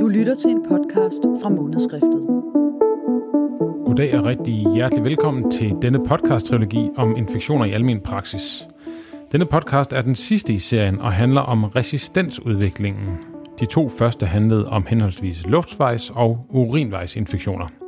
Du lytter til en podcast fra Månedskriftet. Goddag og rigtig hjertelig velkommen til denne podcast-trilogi om infektioner i almen praksis. Denne podcast er den sidste i serien og handler om resistensudviklingen. De to første handlede om henholdsvis luftvejs- og urinvejsinfektioner.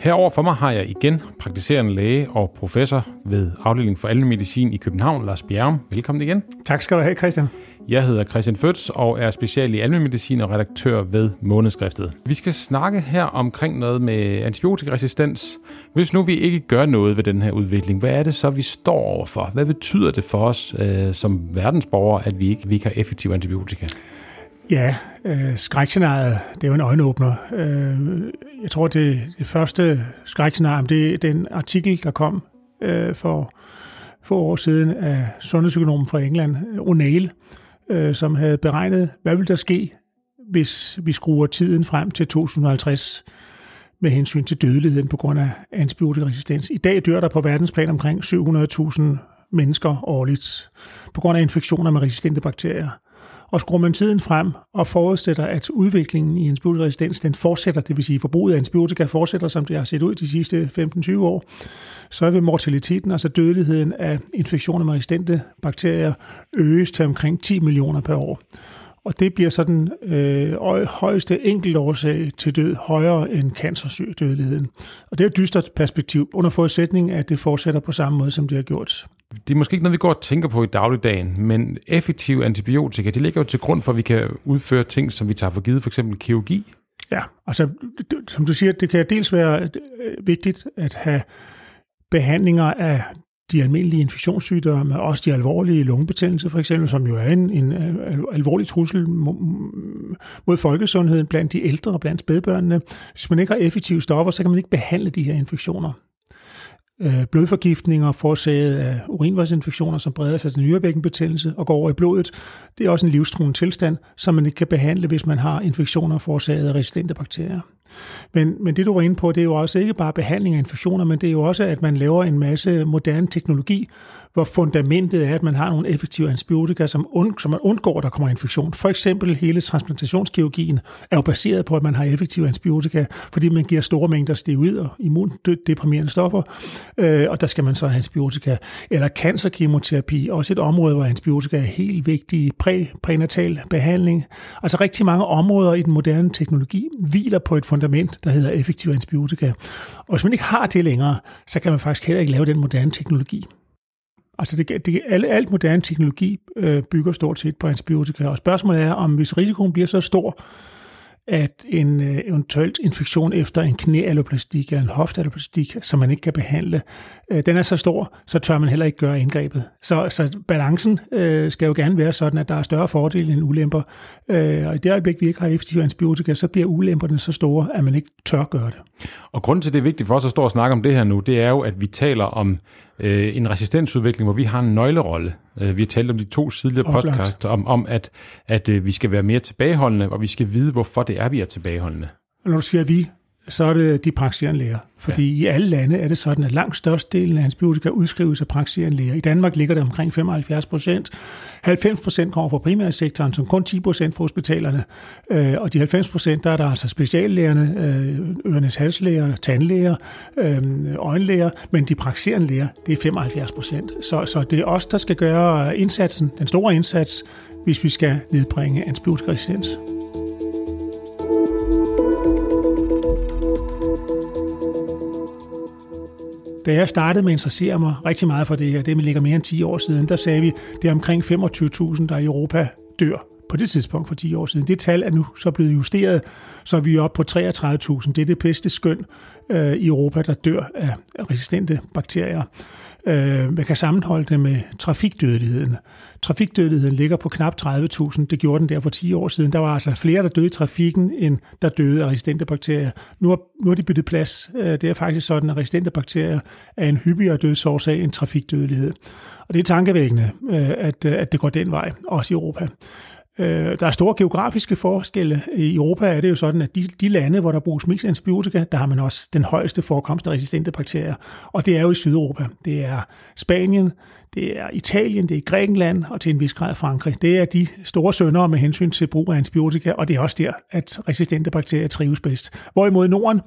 Herover for mig har jeg igen praktiserende læge og professor ved afdeling for almen medicin i København, Lars Bjerrum. Velkommen igen. Tak skal du have, Christian. Jeg hedder Christian Føds og er special i almen medicin og redaktør ved Månedskriftet. Vi skal snakke her omkring noget med antibiotikaresistens. Hvis nu vi ikke gør noget ved den her udvikling, hvad er det så, vi står overfor? Hvad betyder det for os øh, som verdensborgere, at vi ikke, vi ikke har effektiv antibiotika? Ja, øh, skrækscenariet, det er jo en øjenåbner. Øh, jeg tror, det, det første skrækscenarie, det er den artikel, der kom øh, for få år siden af sundhedsøkonomen fra England, O'Neill, øh, som havde beregnet, hvad vil der ske, hvis vi skruer tiden frem til 2050 med hensyn til dødeligheden på grund af antibiotikaresistens. I dag dør der på verdensplan omkring 700.000 mennesker årligt på grund af infektioner med resistente bakterier. Og skruer man tiden frem og forudsætter, at udviklingen i antibiotikaresistens den fortsætter, det vil sige forbruget af antibiotika fortsætter, som det har set ud de sidste 15-20 år, så vil mortaliteten, altså dødeligheden af infektioner med resistente bakterier, øges til omkring 10 millioner per år. Og det bliver sådan øh, højeste enkeltårsag til død højere end cancersygdødeligheden. Og det er et dystert perspektiv, under forudsætning, at det fortsætter på samme måde, som det har gjort. Det er måske ikke noget, vi går og tænker på i dagligdagen, men effektive antibiotika, det ligger jo til grund for, at vi kan udføre ting, som vi tager for givet, for eksempel kirurgi. Ja, altså som du siger, det kan dels være øh, vigtigt at have behandlinger af de almindelige infektionssygdomme, også de alvorlige lungebetændelse for eksempel, som jo er en, en alvorlig trussel mod folkesundheden blandt de ældre og blandt spædbørnene. Hvis man ikke har effektive stoffer, så kan man ikke behandle de her infektioner. Øh, blodforgiftninger forårsaget af urinvejsinfektioner, som breder sig til nyrebækkenbetændelse og går over i blodet. Det er også en livstruende tilstand, som man ikke kan behandle, hvis man har infektioner forårsaget af resistente bakterier. Men, men det du var inde på, det er jo også ikke bare behandling af infektioner, men det er jo også, at man laver en masse moderne teknologi, hvor fundamentet er, at man har nogle effektive antibiotika, som, und, som man undgår, at der kommer infektion. For eksempel hele transplantationskirurgien er jo baseret på, at man har effektive antibiotika, fordi man giver store mængder steroid og immundeprimerende stoffer, øh, og der skal man så have antibiotika. Eller cancerkemoterapi, også et område, hvor antibiotika er helt vigtig. Præ, prænatal behandling. Altså rigtig mange områder i den moderne teknologi hviler på et fundament, der hedder effektiv antibiotika. Og hvis man ikke har det længere, så kan man faktisk heller ikke lave den moderne teknologi. Altså det, det, alt, alt moderne teknologi øh, bygger stort set på antibiotika, og spørgsmålet er, om hvis risikoen bliver så stor, at en øh, eventuelt infektion efter en knæalloplastik eller en hoftealloplastik, som man ikke kan behandle, øh, den er så stor, så tør man heller ikke gøre indgrebet. Så, så balancen øh, skal jo gerne være sådan, at der er større fordele end ulemper. Øh, og i det øjeblik, vi ikke har effektive antibiotika, så bliver ulemperne så store, at man ikke tør gøre det. Og grunden til, at det er vigtigt for os at stå og snakke om det her nu, det er jo, at vi taler om øh, en resistensudvikling, hvor vi har en nøglerolle. Øh, vi har talt om de to tidligere podcast, om, om at, at øh, vi skal være mere tilbageholdende, og vi skal vide, hvorfor det er, vi er tilbageholdende. Og når du siger vi, så er det de praktiserende læger. Fordi ja. i alle lande er det sådan, at langt størstedelen af antibiotika udskrives af praktiserende læger. I Danmark ligger det omkring 75 procent. 90 procent kommer fra primærsektoren, som kun 10 procent fra hospitalerne. Øh, og de 90 procent, der er der altså speciallægerne, øh, ørenes halslæger, tandlæger, øh, øjenlæger, men de praktiserende læger, det er 75 procent. Så, så det er os, der skal gøre indsatsen, den store indsats, hvis vi skal nedbringe antibiotikaresistens. Da jeg startede med at interessere mig rigtig meget for det her, det ligger mere end 10 år siden, der sagde vi, det er omkring 25.000, der i Europa dør på det tidspunkt for 10 år siden. Det tal er nu så blevet justeret, så vi er oppe på 33.000. Det er det bedste skøn øh, i Europa, der dør af resistente bakterier. Øh, man kan sammenholde det med trafikdødeligheden. Trafikdødeligheden ligger på knap 30.000. Det gjorde den der for 10 år siden. Der var altså flere, der døde i trafikken, end der døde af resistente bakterier. Nu har, nu har de byttet plads. Øh, det er faktisk sådan, at resistente bakterier er en hyppigere dødsårsag end trafikdødelighed. Og det er tankevækkende, øh, at, øh, at det går den vej, også i Europa. Øh, der er store geografiske forskelle. I Europa er det jo sådan, at de, de lande, hvor der bruges mest antibiotika, der har man også den højeste forekomst af resistente bakterier. Og det er jo i Sydeuropa. Det er Spanien, det er Italien, det er Grækenland og til en vis grad Frankrig. Det er de store søndere med hensyn til brug af antibiotika, og det er også der, at resistente bakterier trives bedst. Hvorimod Norden,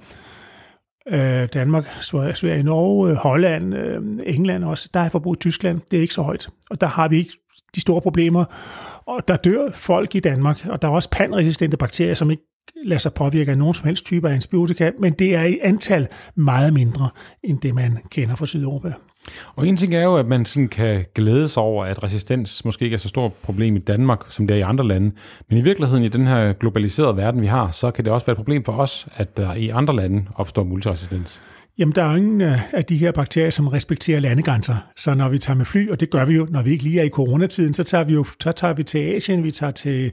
øh, Danmark, Sverige, Norge, øh, Holland, øh, England også, der er forbruget i Tyskland, det er ikke så højt. Og der har vi ikke de store problemer. Og der dør folk i Danmark, og der er også panresistente bakterier, som ikke lader sig påvirke af nogen som helst type af antibiotika, men det er i antal meget mindre, end det man kender fra Sydeuropa. Og en ting er jo, at man sådan kan glæde sig over, at resistens måske ikke er så stort problem i Danmark, som det er i andre lande. Men i virkeligheden, i den her globaliserede verden, vi har, så kan det også være et problem for os, at der i andre lande opstår multiresistens. Jamen, der er ingen øh, af de her bakterier, som respekterer landegrænser. Så når vi tager med fly, og det gør vi jo, når vi ikke lige er i coronatiden, så tager vi jo så tager vi til Asien, vi tager til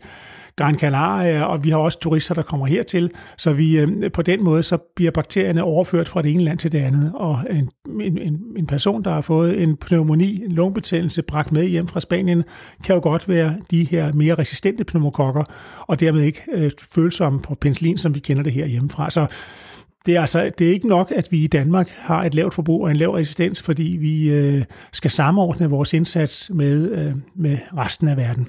Gran Canaria, og vi har også turister, der kommer hertil. Så vi, øh, på den måde, så bliver bakterierne overført fra det ene land til det andet. Og en, en, en person, der har fået en pneumoni, en lungebetændelse, bragt med hjem fra Spanien, kan jo godt være de her mere resistente pneumokokker, og dermed ikke øh, følsomme på penicillin, som vi kender det her hjemmefra. Så det er, altså, det er ikke nok, at vi i Danmark har et lavt forbrug og en lav resistens, fordi vi øh, skal samordne vores indsats med, øh, med resten af verden.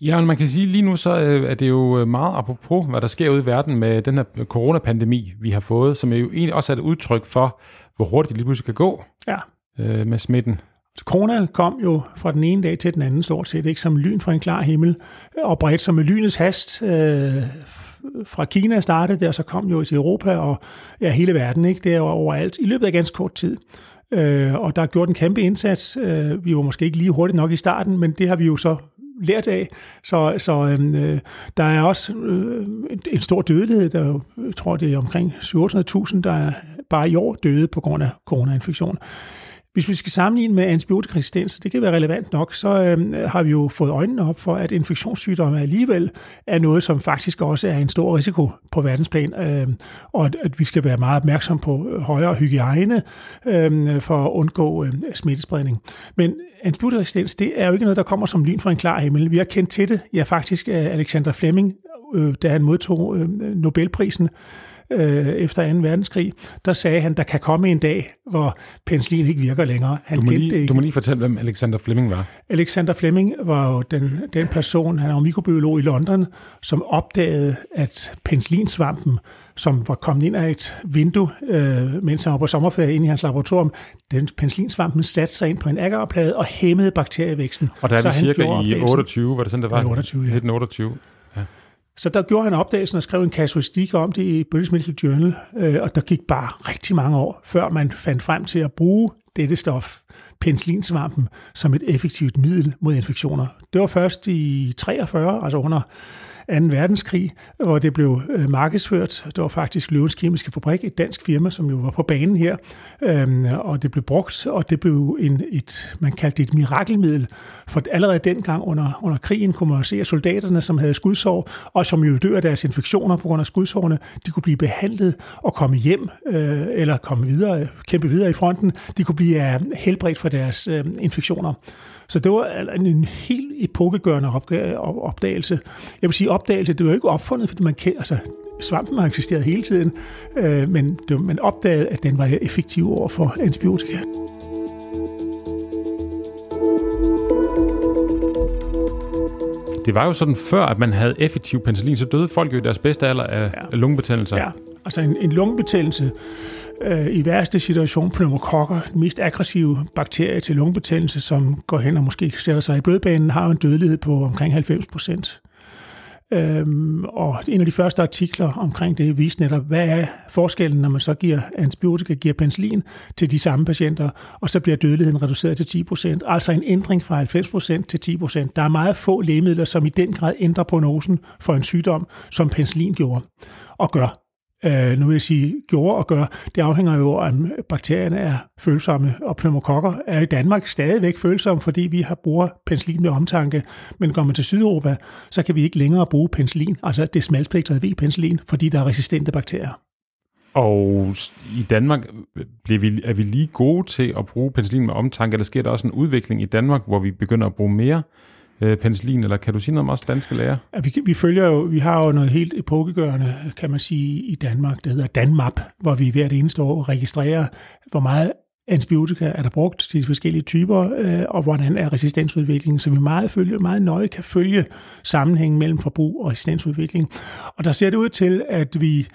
Ja, man kan sige lige nu, så øh, er det jo øh, meget apropos, hvad der sker ude i verden med den her coronapandemi, vi har fået, som er jo egentlig også er et udtryk for, hvor hurtigt det lige pludselig kan gå ja. øh, med smitten. Corona kom jo fra den ene dag til den anden stort set, ikke som lyn fra en klar himmel, og bredt som med lynets hast øh, fra Kina startede det, og så kom jo til Europa og ja, hele verden, ikke? det er overalt, i løbet af ganske kort tid. Øh, og der er gjort en kæmpe indsats. Øh, vi var måske ikke lige hurtigt nok i starten, men det har vi jo så lært af. Så, så øhm, øh, der er også øh, en stor dødelighed. Der, jeg tror, det er omkring 700.000, der er bare i år døde på grund af coronainfektion. Hvis vi skal sammenligne med antibiotikaresistens, det kan være relevant nok, så øh, har vi jo fået øjnene op for, at infektionssygdomme alligevel er noget, som faktisk også er en stor risiko på verdensplan, øh, og at, at vi skal være meget opmærksom på øh, højere hygiejne øh, for at undgå øh, smittespredning. Men antibiotikaresistens, det er jo ikke noget, der kommer som lyn fra en klar himmel. Vi har kendt til det, ja faktisk øh, Alexander Fleming, øh, da han modtog øh, Nobelprisen, øh, efter 2. verdenskrig, der sagde han, der kan komme en dag, hvor penicillin ikke virker længere. Han du, må lige, ikke. du må lige fortælle, hvem Alexander Fleming var. Alexander Fleming var jo den, den person, han er jo mikrobiolog i London, som opdagede, at penicillinsvampen, som var kommet ind af et vindue, øh, mens han var på sommerferie inde i hans laboratorium, den penicillinsvampen satte sig ind på en agarplade og hæmmede bakterievæksten. Og der er vi cirka i 28, var det sådan, det var? I 28, ja. 1928. Så der gjorde han opdagelsen og skrev en kasuistik om det i British Medical Journal, øh, og der gik bare rigtig mange år, før man fandt frem til at bruge dette stof, penicillinsvampen, som et effektivt middel mod infektioner. Det var først i 43, altså under 2. verdenskrig, hvor det blev øh, markedsført. Det var faktisk Løvens Kemiske Fabrik, et dansk firma, som jo var på banen her, øhm, og det blev brugt, og det blev en, et, man kaldte det et mirakelmiddel, for allerede dengang under, under krigen kunne man se, at soldaterne, som havde skudsår, og som jo dør af deres infektioner på grund af skudsårene, de kunne blive behandlet og komme hjem, øh, eller komme videre, kæmpe videre i fronten. De kunne blive øh, helbredt for deres øh, infektioner. Så det var en, en helt epokegørende opdagelse. Jeg vil sige, opdagelse, det var jo ikke opfundet, fordi man kan, altså, svampen har eksisteret hele tiden, øh, men det, man opdagede, at den var effektiv over for antibiotika. Det var jo sådan, før at man havde effektiv penicillin, så døde folk jo i deres bedste alder af ja. lungebetændelser. Ja, altså en, en lungebetændelse øh, i værste situation pneumokokker, den mest aggressive bakterie til lungebetændelse, som går hen og måske sætter sig i blodbanen, har en dødelighed på omkring 90 procent. Øhm, og en af de første artikler omkring det viste netop, hvad er forskellen, når man så giver antibiotika, giver penicillin til de samme patienter, og så bliver dødeligheden reduceret til 10%, Altså en ændring fra 90% til 10%. Der er meget få lægemidler, som i den grad ændrer prognosen for en sygdom, som penicillin gjorde og gør øh, nu vil jeg sige, gjorde og gør, det afhænger jo af, om bakterierne er følsomme, og pneumokokker er i Danmark stadigvæk følsomme, fordi vi har bruger penicillin med omtanke, men går man til Sydeuropa, så kan vi ikke længere bruge penicillin, altså det smalspektrede V-penicillin, fordi der er resistente bakterier. Og i Danmark bliver vi, er vi lige gode til at bruge penicillin med omtanke, eller sker der også en udvikling i Danmark, hvor vi begynder at bruge mere øh, penicillin, eller kan du sige noget om os danske læger? Ja, vi, vi, følger jo, vi har jo noget helt epokegørende, kan man sige, i Danmark, der hedder Danmap, hvor vi hvert eneste år registrerer, hvor meget antibiotika er der brugt til de forskellige typer, øh, og hvordan er resistensudviklingen, så vi meget, følge, meget nøje kan følge sammenhængen mellem forbrug og resistensudvikling. Og der ser det ud til, at vi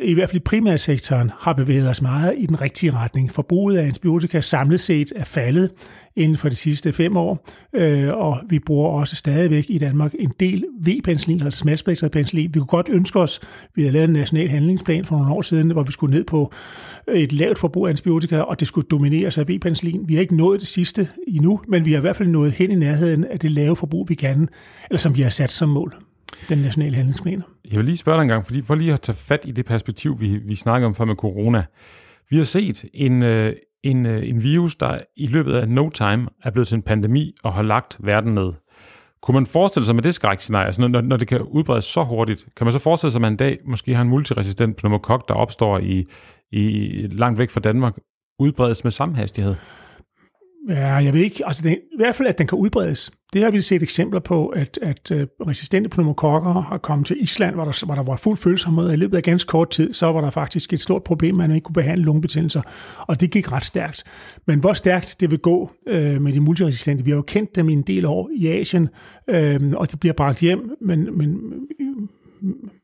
i hvert fald i primærsektoren, har bevæget os meget i den rigtige retning. Forbruget af antibiotika samlet set er faldet inden for de sidste fem år, øh, og vi bruger også stadigvæk i Danmark en del V-penicillin, altså smalspektret penicillin. Vi kunne godt ønske os, vi havde lavet en national handlingsplan for nogle år siden, hvor vi skulle ned på et lavt forbrug af antibiotika, og det skulle domineres af V-penicillin. Vi har ikke nået det sidste endnu, men vi har i hvert fald nået hen i nærheden af det lave forbrug, vi kan, eller som vi har sat som mål den nationale handlingsplan. Jeg vil lige spørge dig en gang, fordi for lige at tage fat i det perspektiv, vi, vi snakker om før med corona. Vi har set en, øh, en, øh, en virus, der i løbet af no time er blevet til en pandemi og har lagt verden ned. Kunne man forestille sig med det skrækscenarie, altså når, når det kan udbredes så hurtigt, kan man så forestille sig, at man en dag måske har en multiresistent pneumokok, der opstår i, i langt væk fra Danmark, udbredes med samme hastighed? Ja, jeg ved ikke. Altså, det, i hvert fald, at den kan udbredes. Det har vi set eksempler på, at, at uh, resistente pneumokokker har kommet til Island, hvor der, hvor der var fuld følsomhed. I løbet af ganske kort tid, så var der faktisk et stort problem, at man ikke kunne behandle lungebetændelser, og det gik ret stærkt. Men hvor stærkt det vil gå øh, med de multiresistente, vi har jo kendt dem i en del år i Asien, øh, og de bliver bragt hjem, men, men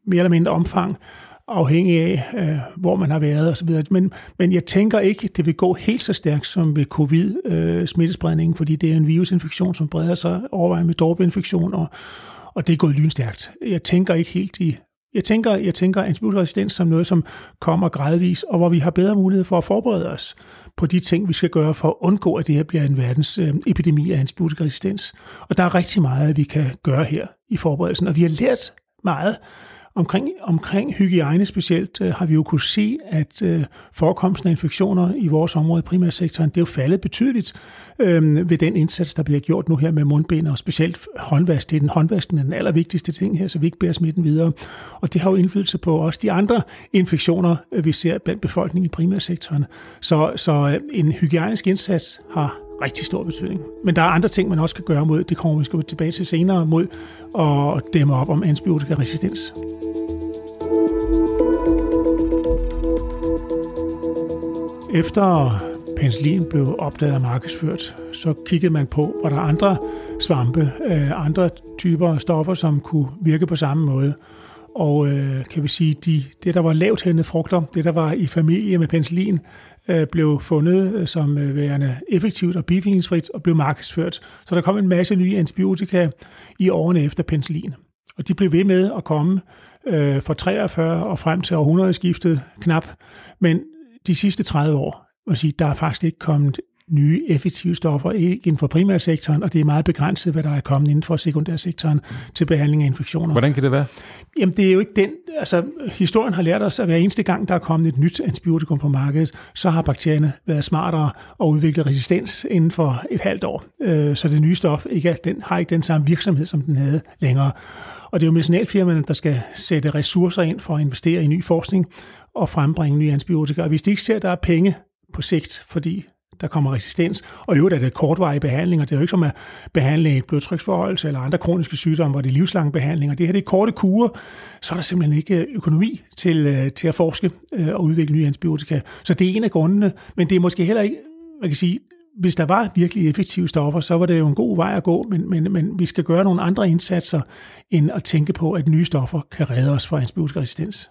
mere eller mindre omfang, afhængig af, øh, hvor man har været osv. Men, men jeg tænker ikke, det vil gå helt så stærkt som ved covid-smittespredningen, øh, fordi det er en virusinfektion, som breder sig overvejende med dråbeinfektion, og, og det er gået lynstærkt. Jeg tænker ikke helt i jeg tænker, jeg tænker antibiotikaresistens som noget, som kommer gradvis, og hvor vi har bedre mulighed for at forberede os på de ting, vi skal gøre for at undgå, at det her bliver en verdens øh, epidemi af antibiotikaresistens. Og der er rigtig meget, vi kan gøre her i forberedelsen, og vi har lært meget Omkring, omkring hygiejne specielt øh, har vi jo kunne se, at øh, forekomsten af infektioner i vores område, primærsektoren, det er jo faldet betydeligt øh, ved den indsats, der bliver gjort nu her med mundbind, og specielt håndvask. Det er den håndvasken, den allervigtigste ting her, så vi ikke bærer smitten videre. Og det har jo indflydelse på også de andre infektioner, øh, vi ser blandt befolkningen i primærsektoren. Så, så øh, en hygiejnisk indsats har rigtig stor betydning. Men der er andre ting, man også kan gøre mod, det kommer vi skal tilbage til senere, mod at dæmme op om antibiotikaresistens. Efter penicillin blev opdaget og markedsført, så kiggede man på, var der andre svampe, øh, andre typer stoffer, som kunne virke på samme måde. Og øh, kan vi sige, de, det der var lavt hængende frugter, det der var i familie med penicillin, øh, blev fundet øh, som øh, værende effektivt og bivirkningsfrit og blev markedsført. Så der kom en masse nye antibiotika i årene efter penicillin. Og de blev ved med at komme øh, fra 43 og frem til århundredeskiftet knap. Men de sidste 30 år, vil sige, der er faktisk ikke kommet nye effektive stoffer inden for primærsektoren, og det er meget begrænset, hvad der er kommet inden for sekundærsektoren til behandling af infektioner. Hvordan kan det være? Jamen, det er jo ikke den... Altså, historien har lært os, at hver eneste gang, der er kommet et nyt antibiotikum på markedet, så har bakterierne været smartere og udviklet resistens inden for et halvt år. Øh, så det nye stof ikke er, den, har ikke den samme virksomhed, som den havde længere. Og det er jo medicinalfirmaerne, der skal sætte ressourcer ind for at investere i ny forskning og frembringe nye antibiotika. Og hvis de ikke ser, at der er penge på sigt, fordi der kommer resistens. Og i øvrigt er det kortvarige behandlinger. Det er jo ikke som at behandle et blodtryksforholdelse eller andre kroniske sygdomme, hvor det er livslange behandlinger. Det her det er korte kurer, så er der simpelthen ikke øh, økonomi til, øh, til at forske øh, og udvikle nye antibiotika. Så det er en af grundene, men det er måske heller ikke, man kan sige, hvis der var virkelig effektive stoffer, så var det jo en god vej at gå, men, men, men vi skal gøre nogle andre indsatser, end at tænke på, at nye stoffer kan redde os fra antibiotikaresistens.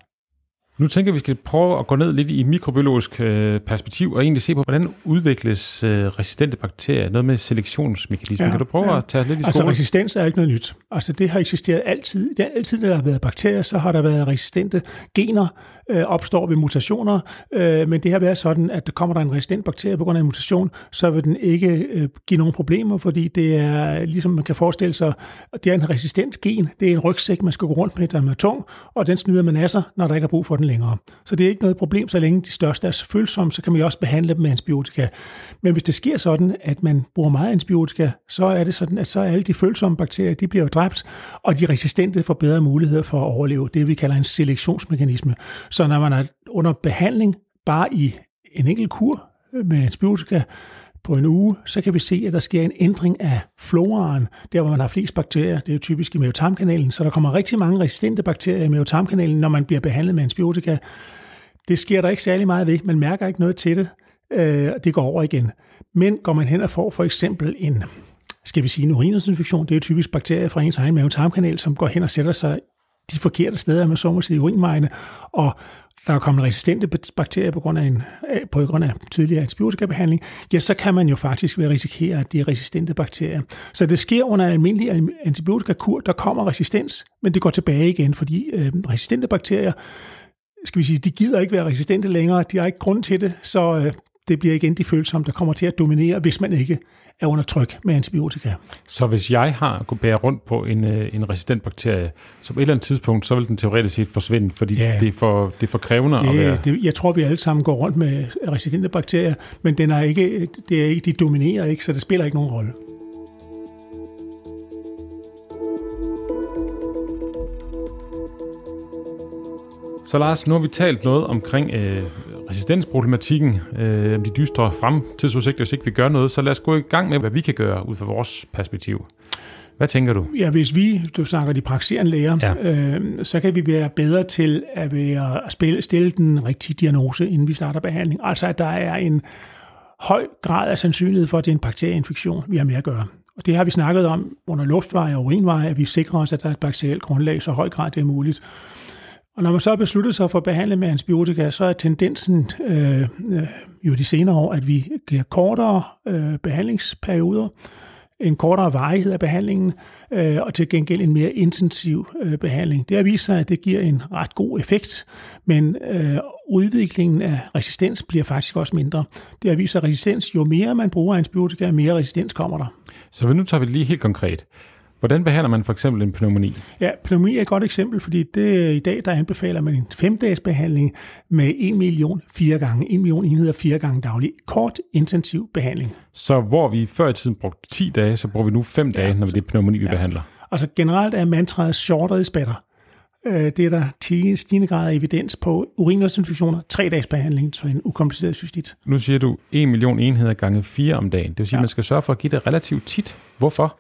Nu tænker jeg, at vi skal prøve at gå ned lidt i mikrobiologisk øh, perspektiv og egentlig se på, hvordan udvikles øh, resistente bakterier, noget med selektionsmekanismer. Ja, kan du prøve ja. at tage lidt i Altså resistens er ikke noget nyt. Altså det har eksisteret altid. Det er altid, når der har været bakterier, så har der været resistente gener, øh, opstår ved mutationer, øh, men det har været sådan, at der kommer der en resistent bakterie på grund af en mutation, så vil den ikke øh, give nogen problemer, fordi det er, ligesom man kan forestille sig, det er en resistent gen. Det er en rygsæk, man skal gå rundt med, der er tung, og den smider man af sig, når der ikke er brug for den længere. Så det er ikke noget problem, så længe de største er følsomme, så kan man jo også behandle dem med antibiotika. Men hvis det sker sådan, at man bruger meget antibiotika, så er det sådan, at så alle de følsomme bakterier, de bliver jo dræbt, og de resistente får bedre muligheder for at overleve. Det vi kalder en selektionsmekanisme. Så når man er under behandling bare i en enkelt kur med antibiotika, på en uge, så kan vi se, at der sker en ændring af floraen, der hvor man har flest bakterier. Det er jo typisk i mavetarmkanalen, så der kommer rigtig mange resistente bakterier i mavetarmkanalen, når man bliver behandlet med antibiotika. Det sker der ikke særlig meget ved. Man mærker ikke noget til det. øh, det går over igen. Men går man hen og får for eksempel en, skal vi sige en urininfektion, det er jo typisk bakterier fra ens egen mavetarmkanal, som går hen og sætter sig de forkerte steder med så må sige urinvejene, og der er kommet resistente bakterier på grund af, en, på grund af tidligere antibiotikabehandling, ja, så kan man jo faktisk ved risikere, at det er resistente bakterier. Så det sker under en almindelig antibiotikakur, der kommer resistens, men det går tilbage igen, fordi øh, resistente bakterier, skal vi sige, de gider ikke være resistente længere, de har ikke grund til det, så øh, det bliver igen de følsomme, der kommer til at dominere, hvis man ikke er under tryk med antibiotika. Så hvis jeg har kunne bære rundt på en, øh, en resistent bakterie, så på et eller andet tidspunkt, så vil den teoretisk set forsvinde, fordi ja, det, er for, det er for krævende det, at være... Det, jeg tror, vi alle sammen går rundt med resistente bakterier, men den er ikke, det er ikke, de dominerer ikke, så det spiller ikke nogen rolle. Så Lars, nu har vi talt noget omkring øh, resistensproblematikken, øh, de dystre fremtidsudsigter, hvis ikke vi gør noget. Så lad os gå i gang med, hvad vi kan gøre ud fra vores perspektiv. Hvad tænker du? Ja, hvis vi, du snakker de praktiserende læger, ja. øh, så kan vi være bedre til at, være, at spille, stille den rigtige diagnose, inden vi starter behandling. Altså, at der er en høj grad af sandsynlighed for, at det er en bakterieinfektion, vi har med at gøre. Og det har vi snakket om under luftveje og urinveje, at vi sikrer os, at der er et bakterielt grundlag, så høj grad det er muligt. Og når man så har besluttet sig for at behandle med antibiotika, så er tendensen øh, øh, jo de senere år, at vi giver kortere øh, behandlingsperioder, en kortere varighed af behandlingen, øh, og til gengæld en mere intensiv øh, behandling. Det har vist sig, at det giver en ret god effekt, men øh, udviklingen af resistens bliver faktisk også mindre. Det har vist sig, at resistens, jo mere man bruger antibiotika, mere resistens kommer der. Så nu tager vi det lige helt konkret. Hvordan behandler man for eksempel en pneumoni? Ja, pneumoni er et godt eksempel, fordi det, i dag der anbefaler man en femdages behandling med 1 million fire gange, 1 million enheder fire gange daglig. Kort, intensiv behandling. Så hvor vi før i tiden brugte 10 dage, så bruger vi nu 5 dage, ja, når det er pneumoni, vi ja. behandler. Altså generelt er mantraet shorter is better. Øh, det er der 10 stigende grad af evidens på urinvejsinfektioner, tre dages behandling til en ukompliceret cystit. Nu siger du 1 million enheder gange 4 om dagen. Det vil sige, ja. at man skal sørge for at give det relativt tit. Hvorfor?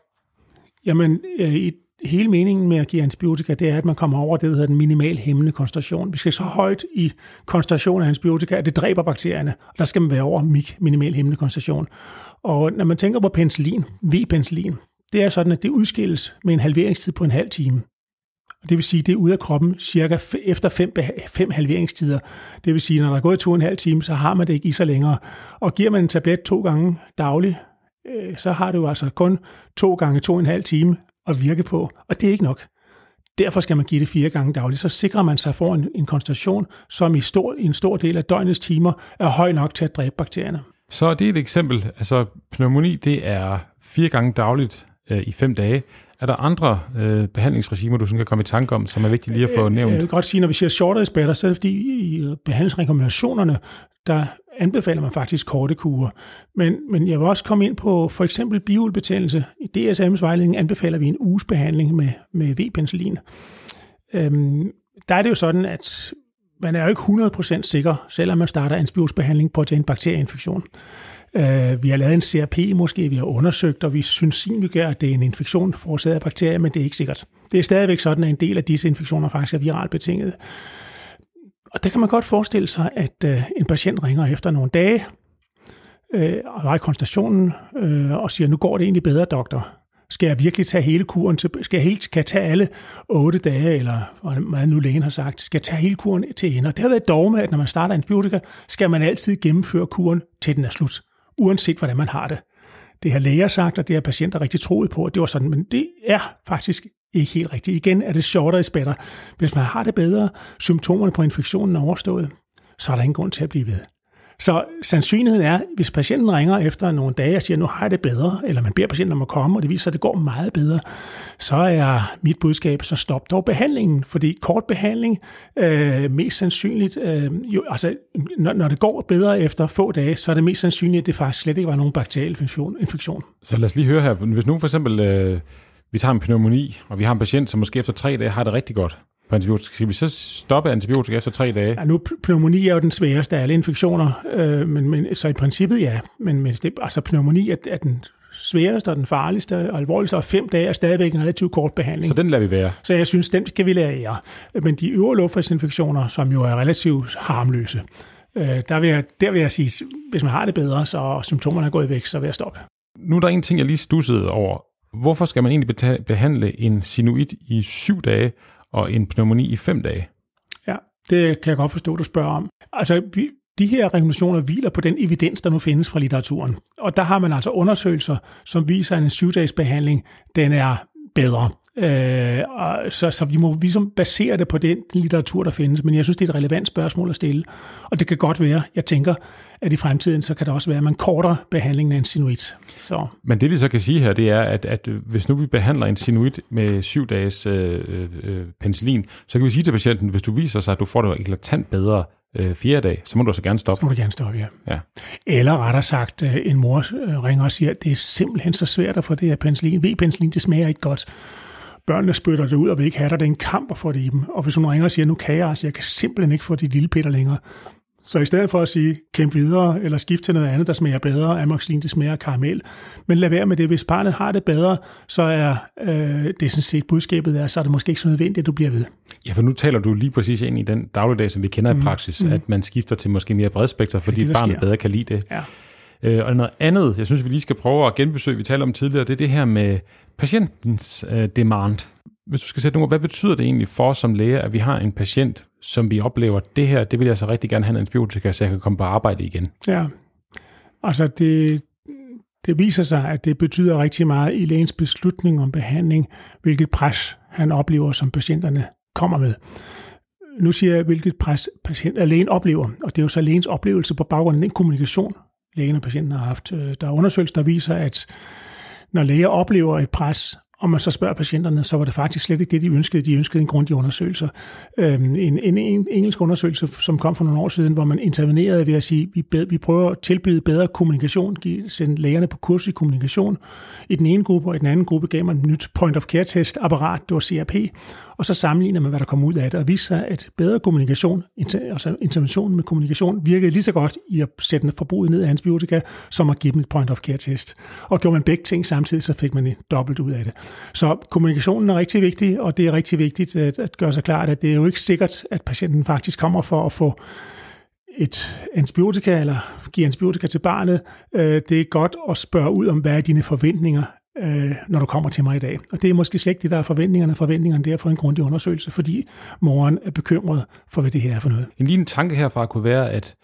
Jamen, øh, i hele meningen med at give antibiotika, det er, at man kommer over det, der hedder den minimal hæmmende koncentration. Vi skal så højt i koncentration af antibiotika, at det dræber bakterierne. Og der skal man være over minimal hæmmende koncentration. Og når man tænker på penicillin, V-penicillin, det er sådan, at det udskilles med en halveringstid på en halv time. Og det vil sige, det er ude af kroppen cirka efter fem, fem halveringstider. Det vil sige, når der er gået to og en halv time, så har man det ikke i så længere. Og giver man en tablet to gange dagligt, øh, så har du altså kun to gange to og en halv time at virke på, og det er ikke nok. Derfor skal man give det fire gange dagligt. Så sikrer man sig for en, en koncentration, som i, stor, i en stor del af døgnets timer er høj nok til at dræbe bakterierne. Så det er et eksempel. Altså pneumoni, det er fire gange dagligt øh, i fem dage. Er der andre øh, behandlingsregimer, du sådan kan komme i tanke om, som er vigtigt lige at få nævnt? Jeg vil godt sige, når vi siger shorter is better, så er det fordi i behandlingsrekommendationerne, der anbefaler man faktisk korte kurer. Men, men jeg vil også komme ind på for eksempel biulbetændelse. I DSM's vejledning anbefaler vi en uges behandling med, med V-penicillin. Øhm, der er det jo sådan, at man er jo ikke 100% sikker, selvom man starter antibiotibehandling på at en bakterieinfektion. Øh, vi har lavet en CRP måske, vi har undersøgt, og vi synes sandsynliggør, at det er en infektion forårsaget af bakterier, men det er ikke sikkert. Det er stadigvæk sådan, at en del af disse infektioner faktisk er viralt betinget. Og der kan man godt forestille sig, at øh, en patient ringer efter nogle dage, øh, og var i konstationen, øh, og siger, nu går det egentlig bedre, doktor. Skal jeg virkelig tage hele kuren til, skal jeg, helt, kan jeg tage alle otte dage, eller hvad nu lægen har sagt, skal jeg tage hele kuren til ende? Og det har været dogme, at når man starter antibiotika, skal man altid gennemføre kuren til den er slut, uanset hvordan man har det. Det har læger sagt, og det har patienter rigtig troet på, at det var sådan, men det er faktisk ikke helt rigtigt. Igen er det shorter i better. Hvis man har det bedre, symptomerne på infektionen er overstået, så er der ingen grund til at blive ved. Så sandsynligheden er, hvis patienten ringer efter nogle dage og siger, nu har jeg det bedre, eller man beder patienten om at komme, og det viser sig, at det går meget bedre, så er mit budskab, så stop dog behandlingen, fordi kort behandling, øh, mest sandsynligt, øh, jo, altså når, når det går bedre efter få dage, så er det mest sandsynligt, at det faktisk slet ikke var nogen bakteriel infektion. Så lad os lige høre her, hvis nu for eksempel... Øh vi tager en pneumoni, og vi har en patient, som måske efter tre dage har det rigtig godt på antibiotika. Skal vi så stoppe antibiotika efter tre dage? Ja, nu, pneumoni er jo den sværeste af alle infektioner, øh, men, men, så i princippet ja. Men, men det, altså, pneumoni er, er den sværeste og den farligste og alvorligste, og fem dage er stadigvæk en relativt kort behandling. Så den lader vi være? Så jeg synes, den skal vi lære. Men de øvre luftvejsinfektioner, som jo er relativt harmløse, Øh, der, vil jeg, der vil jeg sige, hvis man har det bedre, så symptomerne er gået væk, så vil jeg stoppe. Nu er der en ting, jeg lige stussede over. Hvorfor skal man egentlig behandle en sinuit i syv dage og en pneumoni i fem dage? Ja, det kan jeg godt forstå, du spørger om. Altså, vi, de her rekommendationer hviler på den evidens, der nu findes fra litteraturen. Og der har man altså undersøgelser, som viser, at en syvdages behandling, den er bedre. Øh, og så, så vi må ligesom basere det på den litteratur, der findes. Men jeg synes, det er et relevant spørgsmål at stille. Og det kan godt være, jeg tænker, at i fremtiden, så kan det også være, at man korter behandlingen af en sinuit. Så. Men det vi så kan sige her, det er, at, at hvis nu vi behandler en sinuit med syv dages øh, øh, penicillin, så kan vi sige til patienten, hvis du viser sig, at du får det eklatant bedre øh, fjerde dag, så må du så gerne stoppe. Så må du gerne stoppe, ja. Ja. Eller rettere sagt, øh, en mor øh, ringer og siger, at det er simpelthen så svært at få det her penicillin. V-penicillin, det smager ikke godt. Børnene spytter det ud og vil ikke have det. Det er en kamp at få det i dem. Og hvis hun ringer og siger, nu kan jeg, altså, jeg kan simpelthen ikke få de lille Peter længere. Så i stedet for at sige, kæmp videre, eller skift til noget andet, der smager bedre, amoxilin, det smager karamel. Men lad være med det. Hvis barnet har det bedre, så er øh, det sådan set budskabet er, så er det måske ikke så nødvendigt, at du bliver ved. Ja, for nu taler du lige præcis ind i den dagligdag, som vi kender mm. i praksis, mm. at man skifter til måske mere bredspektret, fordi det, det, barnet sker. bedre kan lide det. Ja. Øh, og noget andet, jeg synes, vi lige skal prøve at genbesøge, vi talte om tidligere, det er det her med patientens øh, demand. Hvis du skal sætte nogle hvad betyder det egentlig for os som læger, at vi har en patient, som vi oplever, det her, det vil jeg så rigtig gerne have en antibiotika, så jeg kan komme på arbejde igen? Ja, altså det, det viser sig, at det betyder rigtig meget i lægens beslutning om behandling, hvilket pres han oplever, som patienterne kommer med. Nu siger jeg, hvilket pres patient, lægen oplever, og det er jo så lægens oplevelse på baggrund af den kommunikation, lægen og patienten har haft. Øh, der er undersøgelser, der viser, at når læger oplever et pres, og man så spørger patienterne, så var det faktisk slet ikke det, de ønskede. De ønskede en grundig undersøgelse. Øhm, en, en, en engelsk undersøgelse, som kom for nogle år siden, hvor man intervenerede ved at sige, vi, bed, vi prøver at tilbyde bedre kommunikation, give, sende lægerne på kurs i kommunikation. I den ene gruppe og i den anden gruppe gav man et nyt point of care test apparat, det var CRP, og så sammenligner man, hvad der kom ud af det, og viser sig, at bedre kommunikation, altså interventionen med kommunikation, virkede lige så godt i at sætte forbruget ned af antibiotika, som at give dem et point of care test. Og gjorde man begge ting samtidig, så fik man et dobbelt ud af det. Så kommunikationen er rigtig vigtig, og det er rigtig vigtigt at, at gøre sig klart, at det er jo ikke sikkert, at patienten faktisk kommer for at få et antibiotika, eller give antibiotika til barnet. Øh, det er godt at spørge ud om, hvad er dine forventninger øh, når du kommer til mig i dag. Og det er måske slet ikke det, der er forventningerne. Forventningerne er at få en grundig undersøgelse, fordi moren er bekymret for, hvad det her er for noget. En lille tanke herfra kunne være, at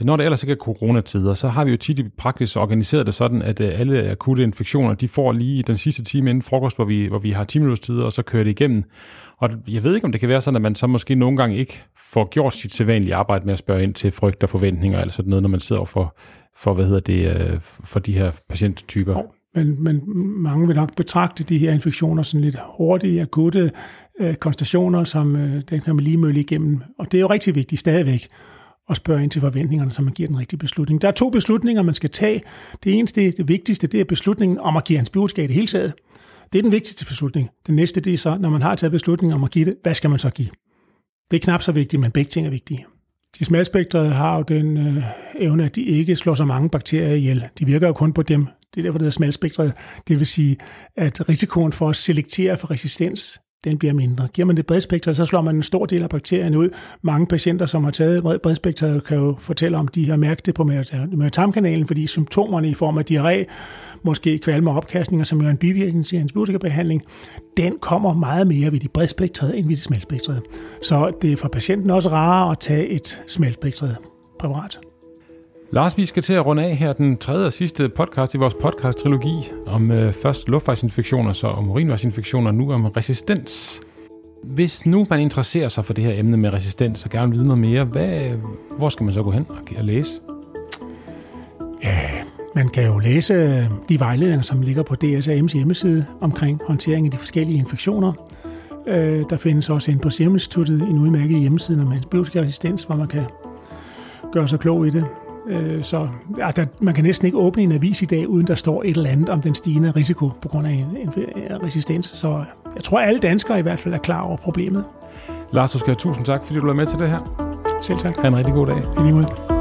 når det ellers ikke er coronatider, så har vi jo tit i praksis organiseret det sådan, at øh, alle akutte infektioner, de får lige den sidste time inden frokost, hvor vi, hvor vi har 10 minutters tid, og så kører det igennem. Og jeg ved ikke, om det kan være sådan, at man så måske nogle gange ikke får gjort sit sædvanlige arbejde med at spørge ind til frygt og forventninger, eller sådan noget, når man sidder for, for, hvad hedder det, øh, for de her patienttyper. Men, men mange vil nok betragte de her infektioner sådan lidt hurtige, akutte øh, konstationer, som øh, den kan man lige mølle igennem. Og det er jo rigtig vigtigt stadigvæk at spørge ind til forventningerne, så man giver den rigtige beslutning. Der er to beslutninger, man skal tage. Det eneste, det vigtigste, det er beslutningen om at give antibiotika i det hele taget. Det er den vigtigste beslutning. Den næste, det er så, når man har taget beslutningen om at give det, hvad skal man så give? Det er knap så vigtigt, men begge ting er vigtige. De smalspektrede har jo den øh, evne, at de ikke slår så mange bakterier ihjel. De virker jo kun på dem, det er derfor, det hedder smalspektret. Det vil sige, at risikoen for at selektere for resistens, den bliver mindre. Giver man det bredspektret, så slår man en stor del af bakterierne ud. Mange patienter, som har taget bredspektret, kan jo fortælle om, de har mærket det på mavetarmkanalen, fordi symptomerne i form af diarré, måske kvalme og opkastninger, som jo er en bivirkning til antibiotikabehandling, den kommer meget mere ved de bredspektrede end ved de smalspektrede. Så det er for patienten også rarere at tage et smalspektret præparat. Lars, vi skal til at runde af her den tredje og sidste podcast i vores podcast-trilogi om øh, først luftvejsinfektioner, så om urinvejsinfektioner, nu om resistens. Hvis nu man interesserer sig for det her emne med resistens og gerne vil vide noget mere, hvad, hvor skal man så gå hen og læse? Ja, man kan jo læse øh, de vejledninger, som ligger på DSAM's hjemmeside omkring håndtering af de forskellige infektioner. Øh, der findes også en på Serum Instituttet en udmærket hjemmeside om antibiotikaresistens, hvor man kan gøre sig klog i det. Øh, så altså, man kan næsten ikke åbne en avis i dag, uden der står et eller andet om den stigende risiko på grund af en, en resistens. Så jeg tror, at alle danskere i hvert fald er klar over problemet. Lars, du skal have tusind tak, fordi du er med til det her. Selv tak. Ha' en rigtig god dag. I lige måde.